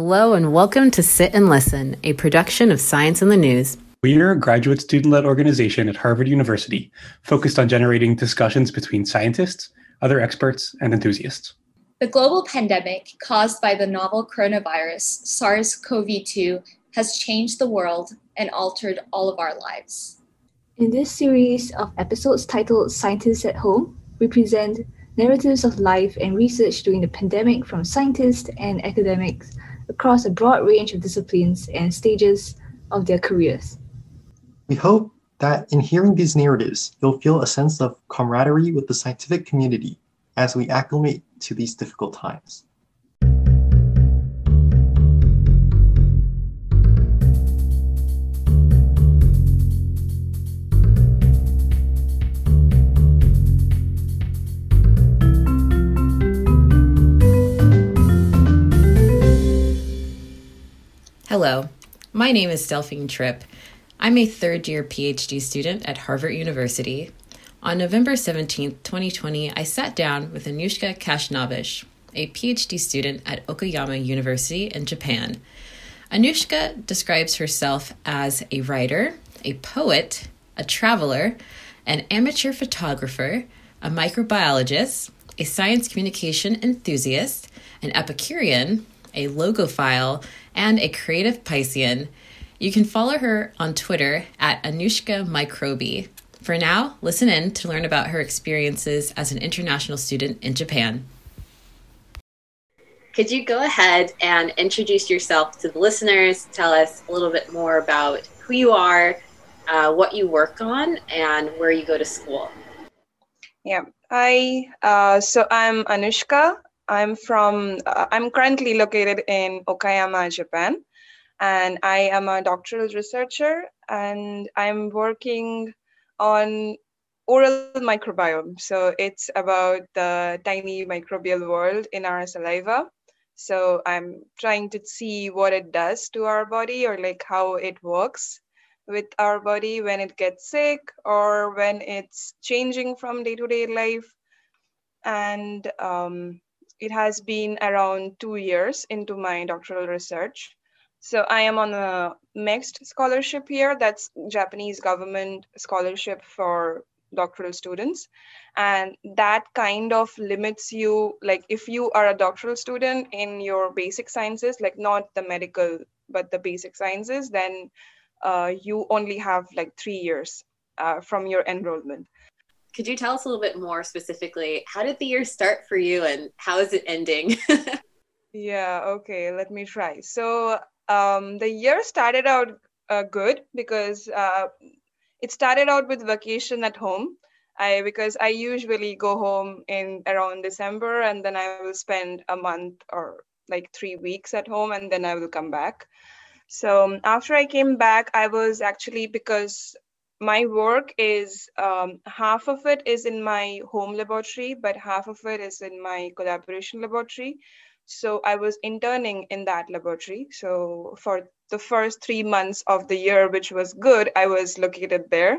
Hello, and welcome to Sit and Listen, a production of Science in the News. We are a graduate student led organization at Harvard University focused on generating discussions between scientists, other experts, and enthusiasts. The global pandemic caused by the novel coronavirus, SARS CoV 2, has changed the world and altered all of our lives. In this series of episodes titled Scientists at Home, we present narratives of life and research during the pandemic from scientists and academics across a broad range of disciplines and stages of their careers. We hope that in hearing these narratives, you'll feel a sense of camaraderie with the scientific community as we acclimate to these difficult times. My name is Delphine Tripp. I'm a third year PhD student at Harvard University. On November 17, 2020, I sat down with Anushka Kashnavish, a PhD student at Okayama University in Japan. Anushka describes herself as a writer, a poet, a traveler, an amateur photographer, a microbiologist, a science communication enthusiast, an Epicurean, a logophile, and a creative Piscean. You can follow her on Twitter at Anushka Microbi. For now, listen in to learn about her experiences as an international student in Japan. Could you go ahead and introduce yourself to the listeners? Tell us a little bit more about who you are, uh, what you work on, and where you go to school. Yeah, hi. Uh, so I'm Anushka. I'm from, uh, I'm currently located in Okayama, Japan, and I am a doctoral researcher and I'm working on oral microbiome. So it's about the tiny microbial world in our saliva. So I'm trying to see what it does to our body or like how it works with our body when it gets sick or when it's changing from day to day life. And um, it has been around two years into my doctoral research. So I am on a MEXT scholarship here. That's Japanese government scholarship for doctoral students. And that kind of limits you, like if you are a doctoral student in your basic sciences, like not the medical, but the basic sciences, then uh, you only have like three years uh, from your enrollment could you tell us a little bit more specifically? How did the year start for you and how is it ending? Yeah okay let me try. So um, the year started out uh, good because uh, it started out with vacation at home. I, because I usually go home in around December and then I will spend a month or like three weeks at home and then I will come back. So after I came back, I was actually because my work is um, half of it is in my home laboratory, but half of it is in my collaboration laboratory. So I was interning in that laboratory. So for the first three months of the year, which was good, I was located there.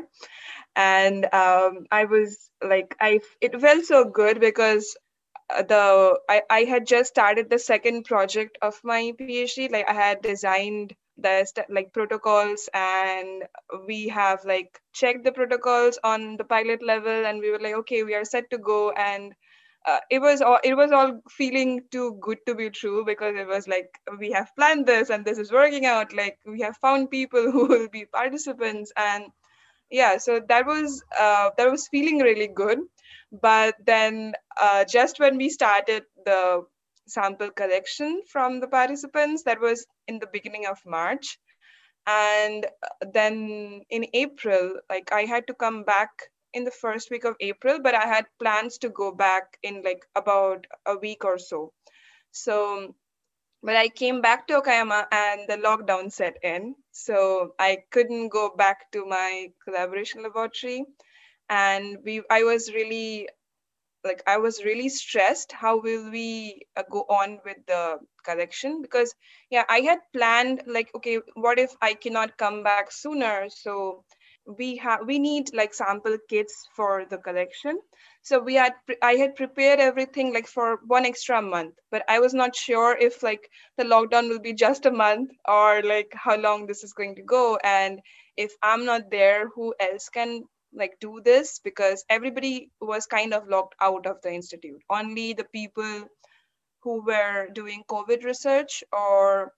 And um, I was like, I it felt so good because uh, the I, I had just started the second project of my PhD. Like I had designed there's like protocols and we have like checked the protocols on the pilot level and we were like okay we are set to go and uh, it was all it was all feeling too good to be true because it was like we have planned this and this is working out like we have found people who will be participants and yeah so that was uh, that was feeling really good. But then uh, just when we started the sample collection from the participants. That was in the beginning of March. And then in April, like I had to come back in the first week of April, but I had plans to go back in like about a week or so. So, but I came back to Okayama and the lockdown set in. So I couldn't go back to my collaboration laboratory. And we, I was really like i was really stressed how will we uh, go on with the collection because yeah i had planned like okay what if i cannot come back sooner? So we have we need like sample kits for the collection so we had i had prepared everything like for one extra month but i was not sure if like the lockdown will be just a month or like how long this is going to go. And if i'm not there who else can like do this because everybody was kind of locked out of the institute. Only the people who were doing covid research or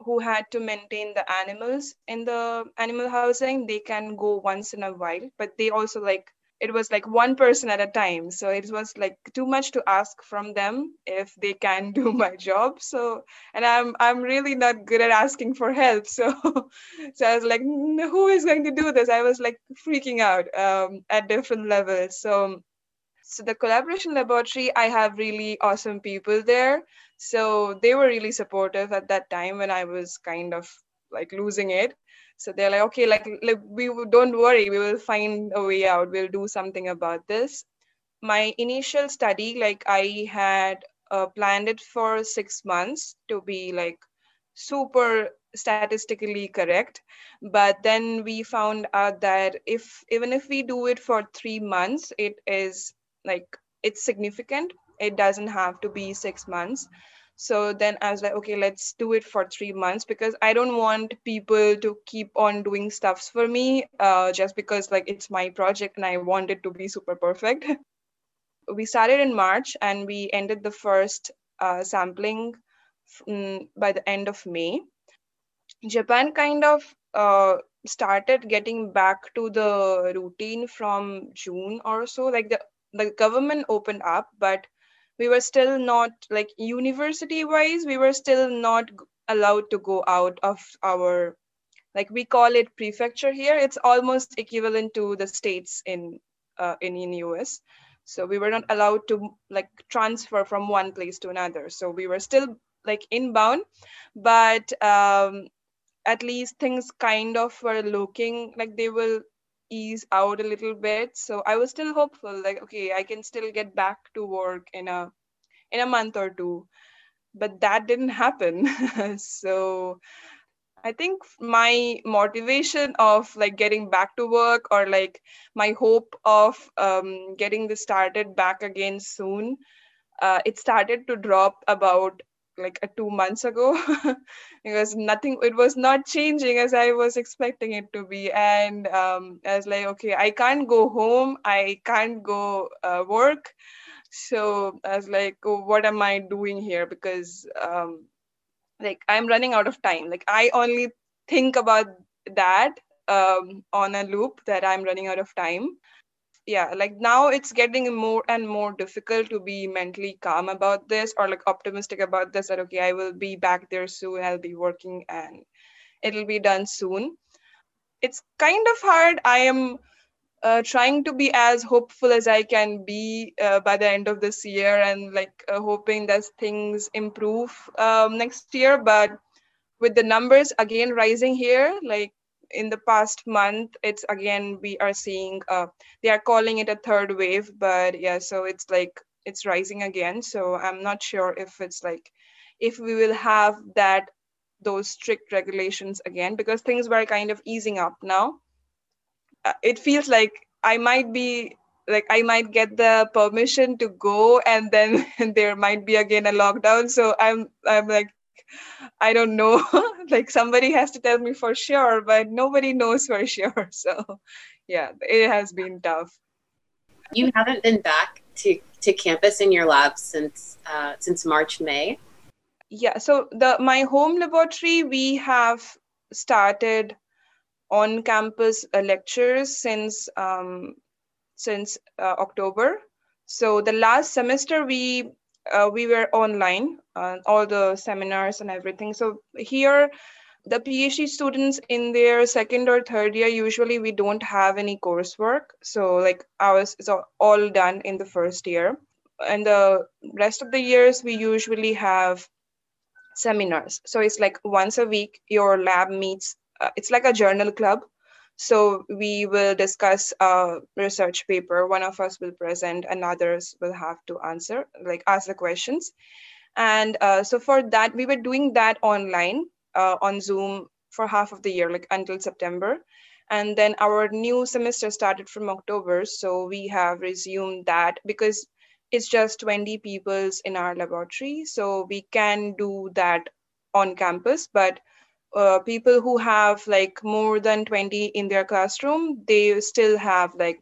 who had to maintain the animals in the animal housing they can go once in a while. But they also like it was like one person at a time. So it was like too much to ask from them if they can do my job. So and i'm i'm really not good at asking for help. So so i was like who is going to do this? I was like freaking out um, at different levels. So so the collaboration laboratory i have really awesome people there. So they were really supportive at that time when i was kind of like losing it so they're like okay like, like we don't worry we will find a way out we'll do something about this. My initial study like i had uh, planned it for six months to be like super statistically correct. But then we found out that if even if we do it for three months it is like it's significant. It doesn't have to be six months so then i was like okay let's do it for three months because i don't want people to keep on doing stuffs for me uh, just because like it's my project and i want it to be super perfect. We started in march and we ended the first uh, sampling um, by the end of may. Japan kind of uh, started getting back to the routine from june or so. Like the the government opened up but we were still not like university wise we were still not allowed to go out of our like we call it prefecture here. It's almost equivalent to the states in uh, in in us so we were not allowed to like transfer from one place to another. So we were still like inbound. But um at least things kind of were looking like they will ease out a little bit. So i was still hopeful like okay i can still get back to work in a in a month or two. But that didn't happen. So i think my motivation of like getting back to work or like my hope of um, getting this started back again soon uh, it started to drop about like a two months ago because nothing it was not changing as i was expecting it to be. And um, i was like okay i can't go home i can't go uh, work. So i was like oh, what am i doing here? Because um, like i'm running out of time. Like i only think about that um, on a loop that i'm running out of time yeah like now it's getting more and more difficult to be mentally calm about this or like optimistic about this that okay i will be back there soon i'll be working and it'll be done soon. It's kind of hard. I am uh, trying to be as hopeful as i can be uh, by the end of this year and like uh, hoping that things improve um, next year. But with the numbers again rising here like in the past month it's again we are seeing uh they are calling it a third wave but yeah so it's like it's rising again. So i'm not sure if it's like if we will have that those strict regulations again because things were kind of easing up now. Uh, it feels like i might be like i might get the permission to go and then there might be again a lockdown. So i'm i'm like I don't know. like somebody has to tell me for sure, but nobody knows for sure. So yeah, it has been tough. You haven't been back to, to campus in your lab since uh, since March, May. Yeah, so the my home laboratory we have started on campus uh, lectures since um, since uh, October. So the last semester we uh, we were online, uh, all the seminars and everything. So here, the PhD students in their second or third year, usually we don't have any coursework. So like ours is all done in the first year. And the rest of the years, we usually have seminars. So it's like once a week, your lab meets, uh, it's like a journal club so we will discuss a research paper. One of us will present and others will have to answer, like ask the questions. And uh, so for that, we were doing that online uh, on Zoom for half of the year, like until September. and then our new semester started from october so we have resumed that because it's just 20 peoples in our laboratory so we can do that on campus but uh, people who have like more than 20 in their classroom they still have like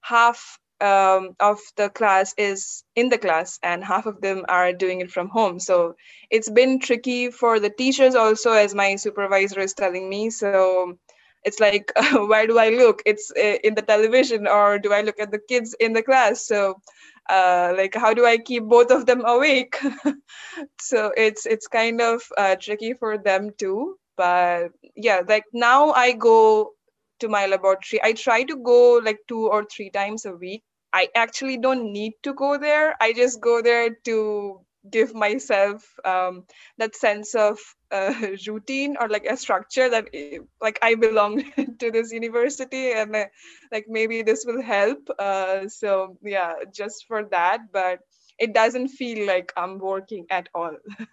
half um, of the class is in the class and half of them are doing it from home. So it's been tricky for the teachers also as my supervisor is telling me. So it's like where do i look? It's uh, in the television or do i look at the kids in the class? So uh, like how do i keep both of them awake? So it's it's kind of uh, tricky for them too but yeah like now i go to my laboratory. I try to go like two or three times a week. I actually don't need to go there. I just go there to give myself um, that sense of uh, routine or like a structure that eh, like i belong to this university and uh, like maybe this will help uh, so yeah just for that but it doesn't feel like i'm working at all.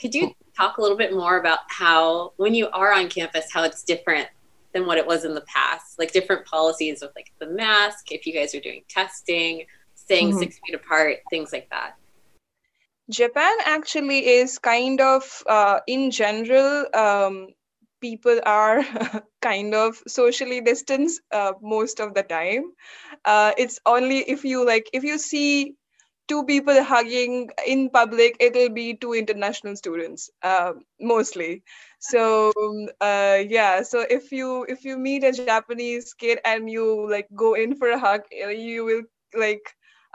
Could you talk a little bit more about how when you are on campus how it's different than what it was in the past? Like different policies with like the mask if you guys are doing testing staying mm-hmm. six feet apart things like that Japan actually is kind of, uh, in general, um, people are kind of socially distanced uh, most of the time. Uh, it's only if you like, if you see two people hugging in public, it'll be two international students uh, mostly. So uh, yeah, so if you if you meet a Japanese kid and you like go in for a hug, you will like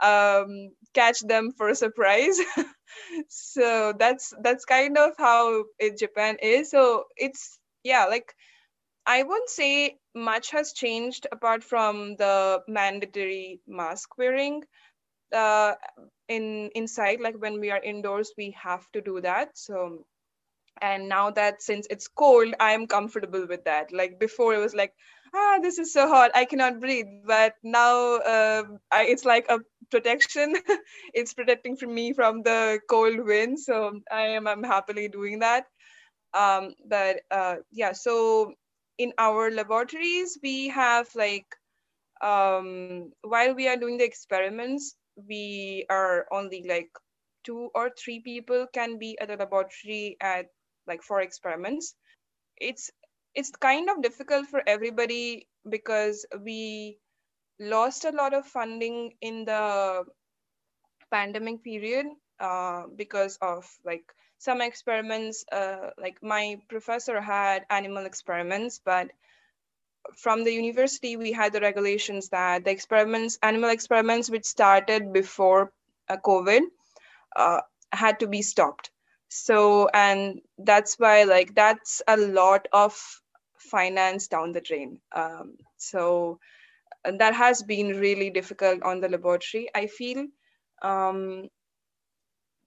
um, catch them for a surprise. so that's that's kind of how it, Japan is. So it's yeah, like I wouldn't say much has changed apart from the mandatory mask wearing. Uh, in inside, like when we are indoors, we have to do that. So and now that since it's cold, I am comfortable with that. Like before, it was like ah, this is so hot, I cannot breathe. But now uh, I, it's like a protection. it's protecting from me from the cold wind. So I am I'm happily doing that. Um, but uh, yeah, so in our laboratories, we have like, um, while we are doing the experiments, we are only like two or three people can be at the laboratory at like for experiments. It's it's kind of difficult for everybody because we lost a lot of funding in the pandemic period uh, because of like some experiments uh, like my professor had animal experiments but from the university we had the regulations that the experiments animal experiments which started before uh, covid uh, had to be stopped. So and that's why like that's a lot of finance down the drain. Um, so that has been really difficult on the laboratory i feel um,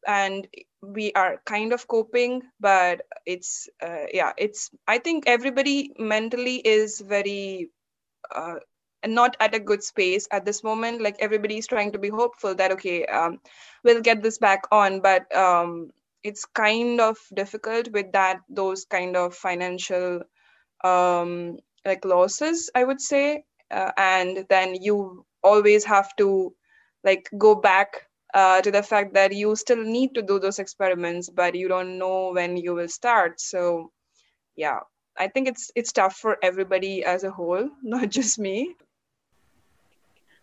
and we are kind of coping but it's uh, yeah it's i think everybody mentally is very uh, not at a good space at this moment. Like everybody's trying to be hopeful that okay um, we'll get this back on but um, it's kind of difficult with that those kind of financial um, like losses i would say uh, and then you always have to like go back uh, to the fact that you still need to do those experiments but you don't know when you will start. So yeah i think it's it's tough for everybody as a whole not just me.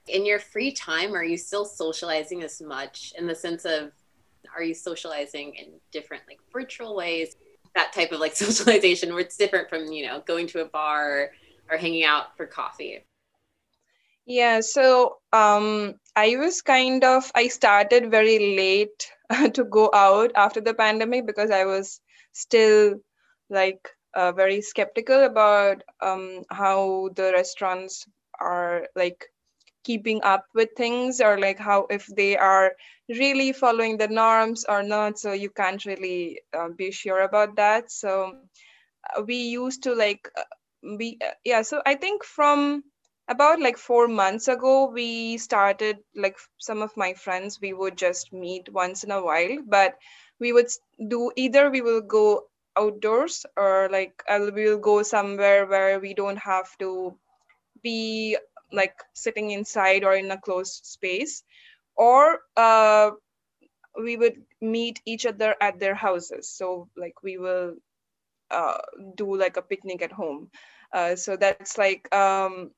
In your free time are you still socializing as much in the sense of are you socializing in different like virtual ways? That type of like socialization where it's different from you know going to a bar or hanging out for coffee yeah so um i was kind of i started very late to go out after the pandemic because i was still like uh, very skeptical about um how the restaurants are like keeping up with things or like how if they are really following the norms or not. So you can't really uh, be sure about that. So uh, we used to like uh, we uh, yeah so i think from about like four months ago we started like some of my friends we would just meet once in a while but we would do either we will go outdoors or like we'll go somewhere where we don't have to be like sitting inside or in a closed space. Or uh, we would meet each other at their houses. So like we will uh, do like a picnic at home. Uh, so that's like um,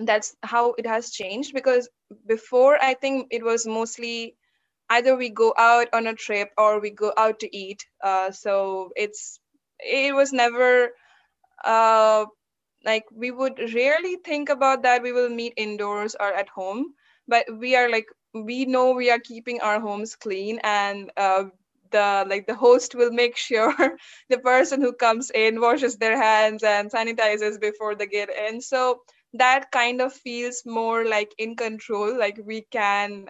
that's how it has changed because before i think it was mostly either we go out on a trip or we go out to eat. Uh, so it's it was never uh, like we would rarely think about that we will meet indoors or at home. But we are like we know we are keeping our homes clean and uh, the like the host will make sure the person who comes in washes their hands and sanitizes before they get in. So that kind of feels more like in control like we can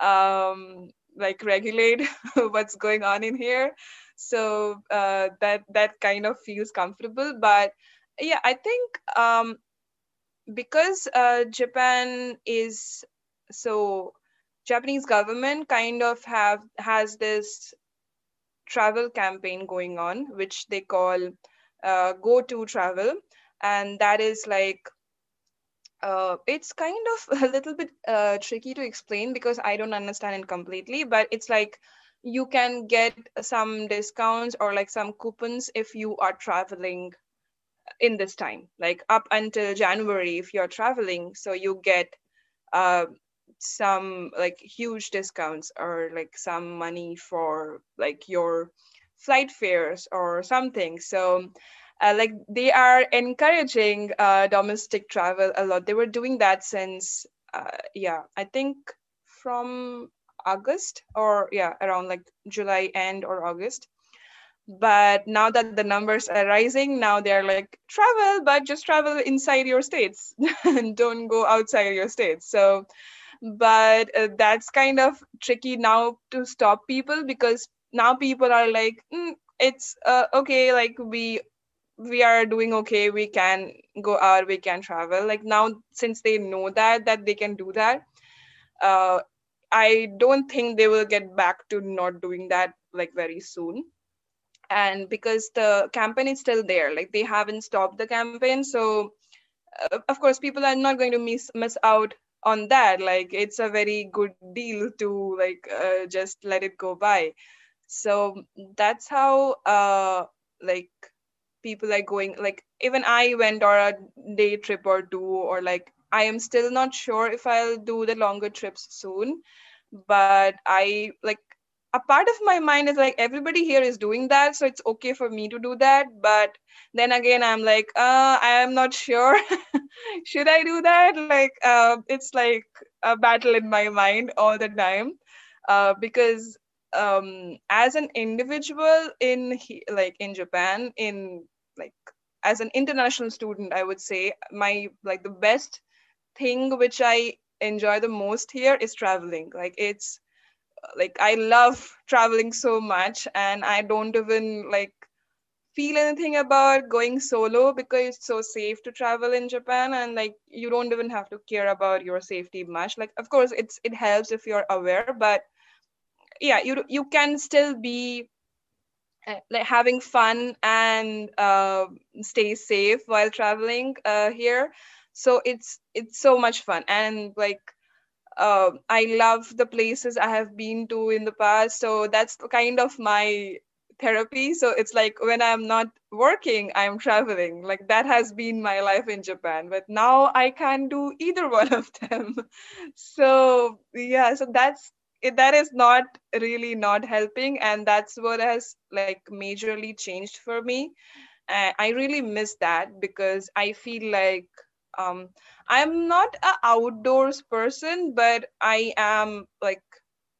um like regulate what's going on in here. So uh, that that kind of feels comfortable. But yeah i think um because uh, japan is so japanese government kind of have has this travel campaign going on which they call uh, go to travel. And that is like uh, it's kind of a little bit uh, tricky to explain because I don't understand it completely, but it's like you can get some discounts or like some coupons if you are traveling in this time, like up until January, if you're traveling. So you get uh, some like huge discounts or like some money for like your flight fares or something. So uh, like they are encouraging uh, domestic travel a lot. They were doing that since uh, yeah, I think from August or yeah, around like July end or August. But now that the numbers are rising, now they're like travel, but just travel inside your states and don't go outside your states. So, but uh, that's kind of tricky now to stop people because now people are like, mm, it's uh, okay, like we we are doing okay we can go out we can travel. Like now since they know that that they can do that uh, i don't think they will get back to not doing that like very soon. And because the campaign is still there like they haven't stopped the campaign so uh, of course people are not going to miss miss out on that. Like it's a very good deal to like uh, just let it go by. So that's how uh like people are going like even i went on a day trip or two or like i am still not sure if i'll do the longer trips soon. But i like a part of my mind is like everybody here is doing that so it's okay for me to do that. But then again i'm like uh i am not sure. Should i do that? Like uh, it's like a battle in my mind all the time. Uh, because um, as an individual in like in japan in like as an international student i would say my like the best thing which i enjoy the most here is traveling. Like it's like i love traveling so much and i don't even like feel anything about going solo because it's so safe to travel in japan and like you don't even have to care about your safety much. Like of course it's it helps if you're aware but yeah you you can still be like having fun and uh, stay safe while traveling uh, here. So it's it's so much fun. And like uh, i love the places i have been to in the past. So that's kind of my therapy. So it's like when i'm not working i'm traveling. Like that has been my life in japan. But now i can't do either one of them. So yeah so that's it, that is not really not helping and that's what has like majorly changed for me. Uh, i really miss that because i feel like um, i'm not a outdoors person but i am like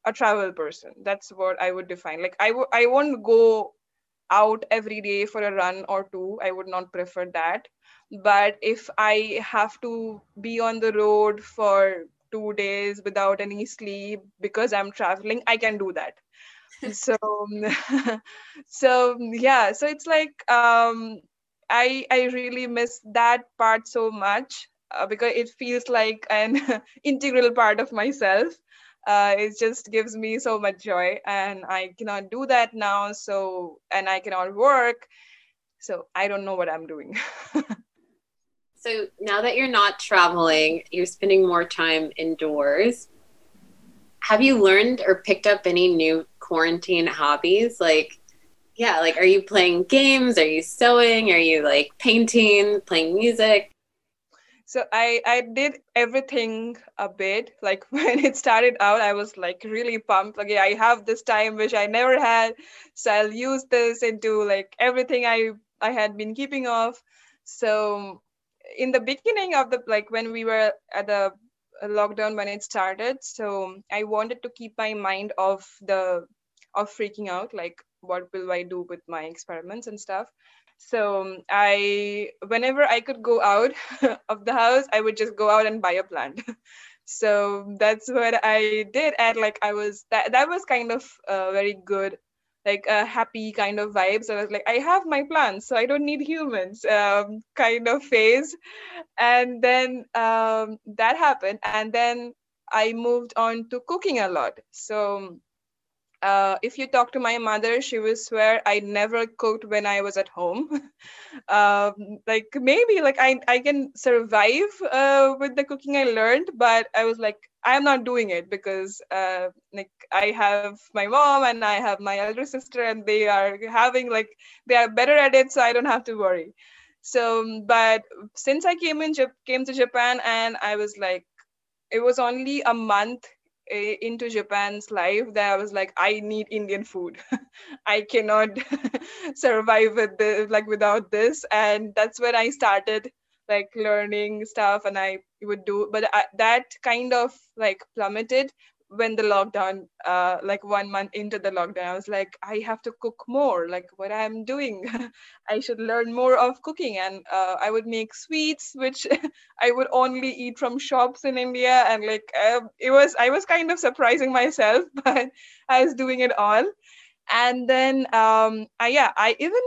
a travel person. That's what i would define. Like I w- I won't go out every day for a run or two. I would not prefer that. But if i have to be on the road for two days without any sleep because i'm traveling i can do that. So so yeah so it's like um i i really miss that part so much uh, because it feels like an integral part of myself. Uh, it just gives me so much joy and i cannot do that now so and i cannot work. So i don't know what i'm doing so now that you're not traveling you're spending more time indoors. Have you learned or picked up any new quarantine hobbies? Like yeah like are you playing games? Are you sewing? Are you like painting playing music? So i i did everything a bit. Like when it started out i was like really pumped. Like i have this time which i never had so i'll use this and do like everything i i had been keeping off. So in the beginning of the like when we were at the lockdown when it started so i wanted to keep my mind off the of freaking out like what will i do with my experiments and stuff. So um, i whenever i could go out of the house i would just go out and buy a plant. So that's what i did and like i was that that was kind of uh, very good like a happy kind of vibe so i was like i have my plants so i don't need humans um, kind of phase. And then um, that happened and then i moved on to cooking a lot. So uh, if you talk to my mother, she will swear I never cooked when I was at home. um, like maybe like I, I can survive uh, with the cooking I learned, but I was like, I'm not doing it because uh, like I have my mom and I have my elder sister and they are having like they are better at it, so I don't have to worry. So, but since I came in came to Japan and I was like, it was only a month Eh, into Japan's life that I was like, I need Indian food. I cannot survive with the like without this. And that's when I started like learning stuff and I would do, but I, that kind of like plummeted when the lockdown uh like one month into the lockdown i was like i have to cook more. Like what i'm doing i should learn more of cooking. And uh, i would make sweets which i would only eat from shops in india. And like uh, it was i was kind of surprising myself but i was doing it all. And then um I, yeah i even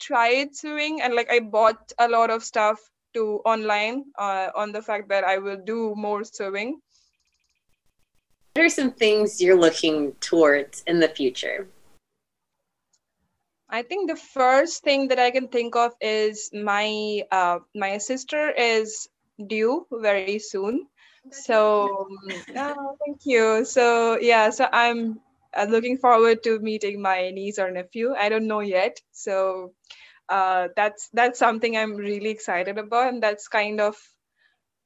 tried sewing. And like i bought a lot of stuff to online uh, on the fact that i will do more sewing what are some things you're looking towards in the future? I think the first thing that I can think of is my uh, my sister is due very soon. So oh, thank you. So yeah, so I'm uh, looking forward to meeting my niece or nephew. I don't know yet. So uh, that's that's something I'm really excited about, and that's kind of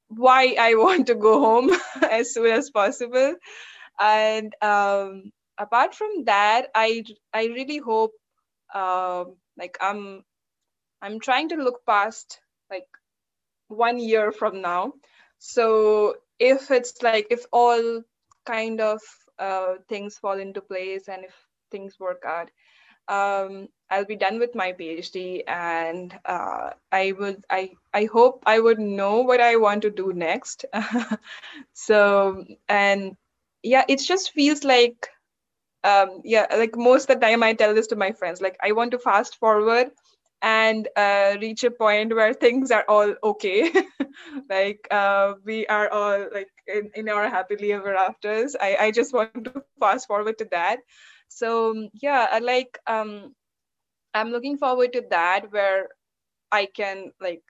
why I want to go home as soon as possible. And um, apart from that, I I really hope um, like I'm I'm trying to look past like one year from now. So if it's like if all kind of uh, things fall into place and if things work out, um, I'll be done with my PhD, and uh, I would I I hope I would know what I want to do next. so and yeah, it just feels like um, yeah, like most of the time I tell this to my friends, like I want to fast forward and uh, reach a point where things are all okay. Like uh, we are all like in, in our happily ever afters I, I just want to fast forward to that so yeah I like um i'm looking forward to that where i can like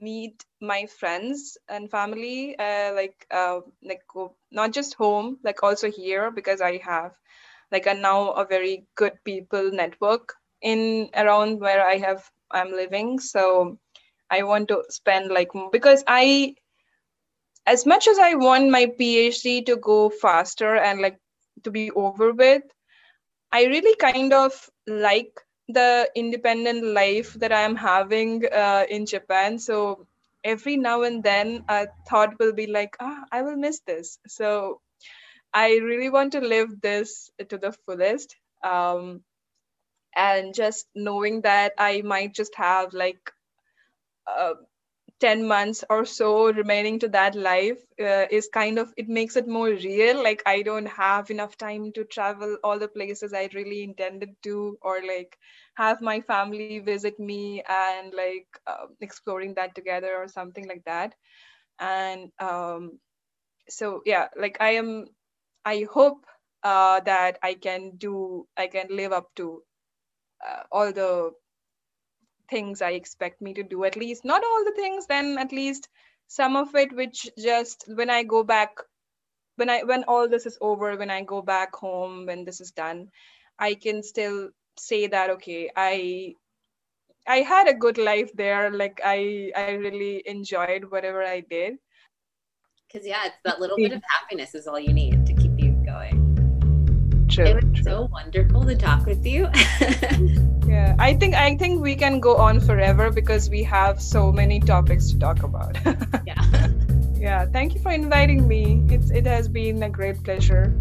meet my friends and family uh, like uh, like not just home like also here because i have like a now a very good people network in around where i have i'm living. So i want to spend like because i as much as i want my phd to go faster and like to be over with. I really kind of like the independent life that i'm having uh, in japan. So every now and then a thought will be like ah i will miss this. So i really want to live this to the fullest um, and just knowing that i might just have like uh, 10 months or so remaining to that life uh, is kind of it makes it more real. Like i don't have enough time to travel all the places i really intended to or like have my family visit me and like uh, exploring that together or something like that. And um so yeah like i am I hope uh, that I can do, I can live up to uh, all the things I expect me to do. At least not all the things, then at least some of it, which just when I go back, when I when all this is over, when I go back home, when this is done, I can still say that okay, I I had a good life there. Like I I really enjoyed whatever I did. Because yeah, it's that little bit of happiness is all you need to keep you going. True, it was true. so wonderful to talk with you. yeah, I think I think we can go on forever because we have so many topics to talk about. yeah. yeah, thank you for inviting me. It's it has been a great pleasure.